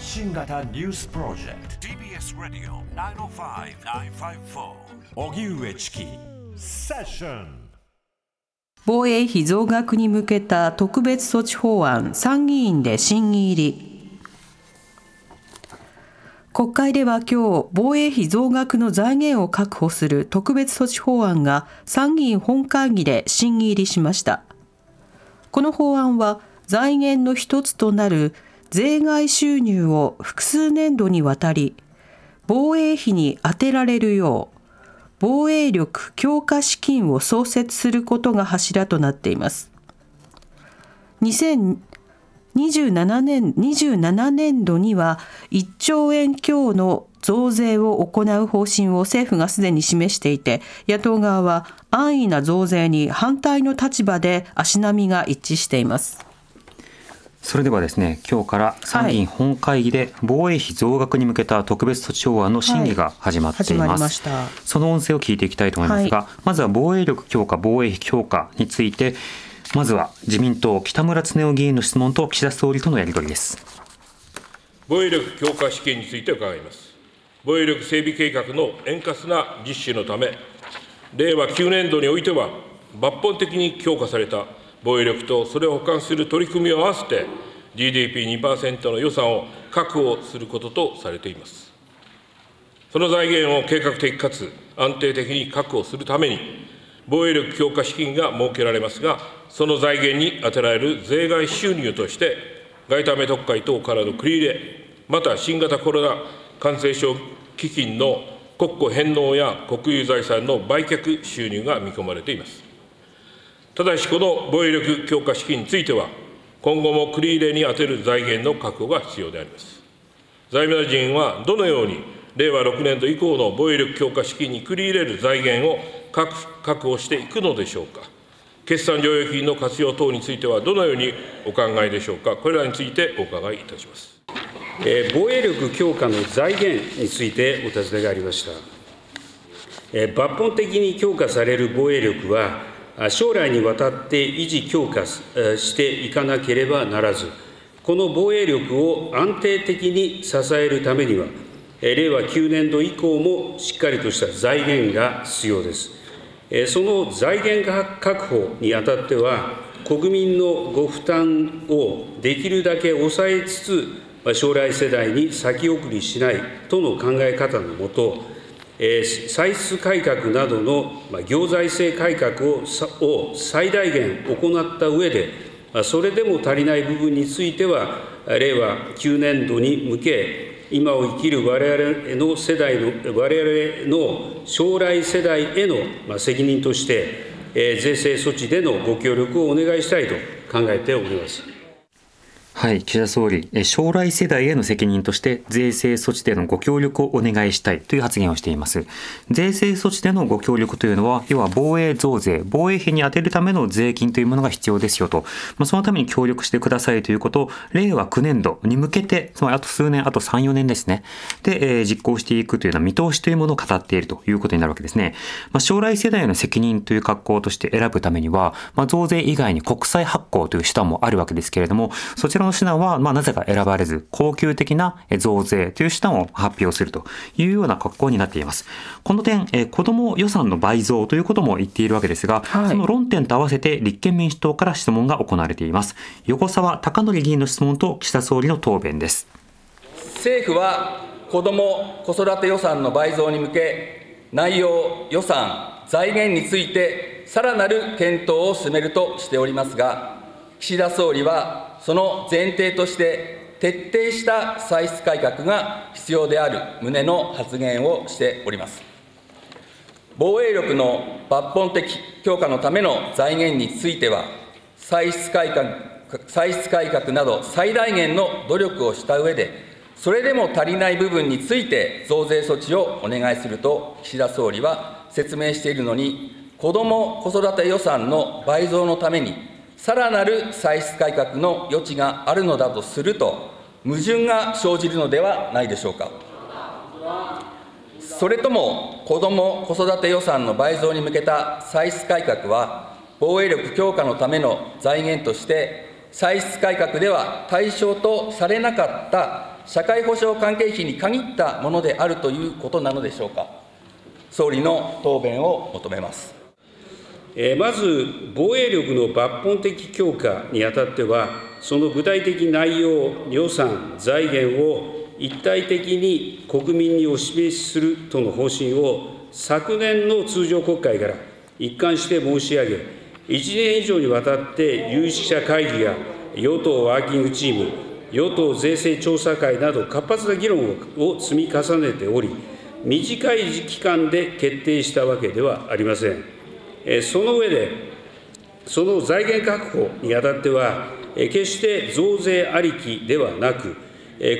発信型ニュースプロジェクト。TBS ラディオ905-954おぎゅうえちきセッション防衛費増額に向けた特別措置法案。参議院で審議入り。国会では今日防衛費増額の財源を確保する特別措置法案が参議院本会議で審議入りしました。この法案は財源の一つとなる税外収入を複数年度にわたり防衛費に充てられるよう防衛力強化資金を創設することが柱となっています。2027年 ,27 年度には1兆円強の増税を行う方針を政府がすでに示していて野党側は安易な増税に反対の立場で足並みが一致しています。それではですね今日から参議院本会議で防衛費増額に向けた特別措置法案の審議が始まっています、はい、その音声を聞いていきたいと思いますが、はい、まずは防衛力強化防衛費強化についてまずは自民党北村恒夫議員の質問と岸田総理とのやり取りです。防衛力強化資金について伺います。防衛力整備計画の円滑な実施のため令和9年度においては抜本的に強化された防衛力とそれを補完する取り組みを合わせて、GDP2% の予算を確保することとされています。その財源を計画的かつ安定的に確保するために、防衛力強化資金が設けられますが、その財源に充てられる税外収入として、外為特会等からの繰り入れ、また新型コロナ感染症基金の国庫返納や国有財産の売却収入が見込まれています。ただし、この防衛力強化資金については、今後も繰り入れに充てる財源の確保が必要であります。財務大臣はどのように令和6年度以降の防衛力強化資金に繰り入れる財源を確保していくのでしょうか。決算剰余金の活用等については、どのようにお考えでしょうか。これらについてお伺いいたします。防衛力強化の財源についてお尋ねがありました。抜本的に強化される防衛力は、将来にわたって維持強化していかなければならず、この防衛力を安定的に支えるためには、令和9年度以降もしっかりとした財源が必要です。その財源確保にあたっては、国民のご負担をできるだけ抑えつつ、将来世代に先送りしないとの考え方のもと、歳出改革などの行財政改革を最大限行った上で、それでも足りない部分については、令和9年度に向け、今を生きる我々の世代の、我々の将来世代への責任として、税制措置でのご協力をお願いしたいと考えております。はい、岸田総理、将来世代への責任として税制措置でのご協力をお願いしたいという発言をしています。税制措置でのご協力というのは、要は防衛増税、防衛費に充てるための税金というものが必要ですよと、まあ、そのために協力してくださいということを、令和9年度に向けて、つまりあと数年、あと3、4年ですね、で、えー、実行していくというような見通しというものを語っているということになるわけですね。まあ、将来世代への責任という格好として選ぶためには、まあ、増税以外に国債発行という手段もあるわけですけれども、そちらのの手段は、まあ、なぜか選ばれず、恒久的な増税という手段を発表するというような格好になっています。この点、え子ども予算の倍増ということも言っているわけですが、はい、その論点と合わせて立憲民主党から質問が行われています。横沢高則議員の質問と岸田総理の答弁です。政府は子ども・子育て予算の倍増に向け、内容、予算、財源について、さらなる検討を進めるとしておりますが、岸田総理はその前提として、徹底した歳出改革が必要である旨の発言をしております。防衛力の抜本的強化のための財源については、歳出改革歳出改革など最大限の努力をした上で、それでも足りない部分について増税措置をお願いすると岸田総理は説明しているのに、子ども・子育て予算の倍増のためにさらなる歳出改革の余地があるのだとすると、矛盾が生じるのではないでしょうか。それとも、子ども・子育て予算の倍増に向けた歳出改革は、防衛力強化のための財源として、歳出改革では対象とされなかった社会保障関係費に限ったものであるということなのでしょうか。総理の答弁を求めます。まず、防衛力の抜本的強化にあたっては、その具体的内容、予算、財源を一体的に国民にお示しするとの方針を、昨年の通常国会から一貫して申し上げ、1年以上にわたって有識者会議や与党ワーキングチーム、与党税制調査会など活発な議論を積み重ねており、短い期間で決定したわけではありません。その上で、その財源確保にあたっては、決して増税ありきではなく、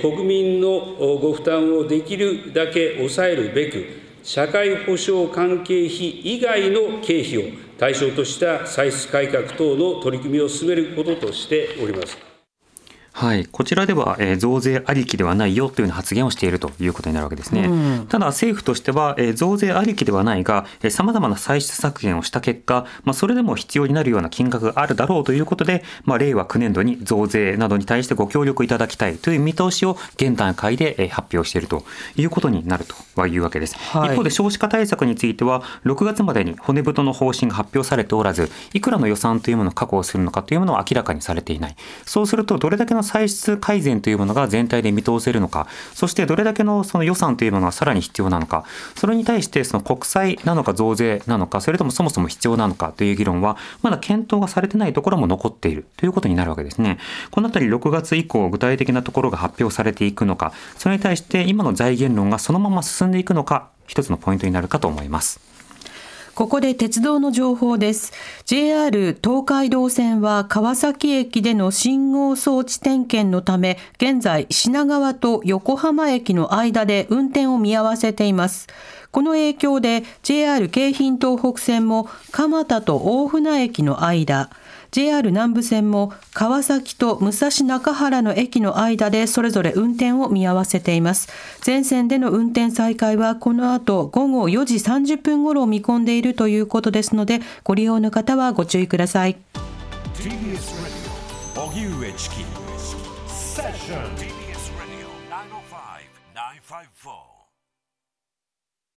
国民のご負担をできるだけ抑えるべく、社会保障関係費以外の経費を対象とした歳出改革等の取り組みを進めることとしております。はい、こちらでは、えー、増税ありきではないよというような発言をしているということになるわけですね。うん、ただ政府としては、えー、増税ありきではないが、さまざまな歳出削減をした結果、まあ、それでも必要になるような金額があるだろうということで、まあ、令和9年度に増税などに対してご協力いただきたいという見通しを現段階で、えー、発表しているということになるとはいうわけです。はい、一方で少子化対策については、6月までに骨太の方針が発表されておらず、いくらの予算というものを確保するのかというものを明らかにされていない。そうすると、どれだけの歳出改善というものが全体で見通せるのか、そしてどれだけのその予算というものがさらに必要なのか、それに対してその国債なのか増税なのか、それともそもそも必要なのかという議論は、まだ検討がされてないところも残っているということになるわけですね。このあたり6月以降、具体的なところが発表されていくのか、それに対して今の財源論がそのまま進んでいくのか、一つのポイントになるかと思います。ここで鉄道の情報です。JR 東海道線は川崎駅での信号装置点検のため、現在品川と横浜駅の間で運転を見合わせています。この影響で JR 京浜東北線も蒲田と大船駅の間、JR 南武線も川崎と武蔵中原の駅の間でそれぞれ運転を見合わせています。全線での運転再開はこの後午後4時30分頃を見込んでいるということですのでご利用の方はご注意ください。TBS 荻上チキセッション TBS ラディオ905-954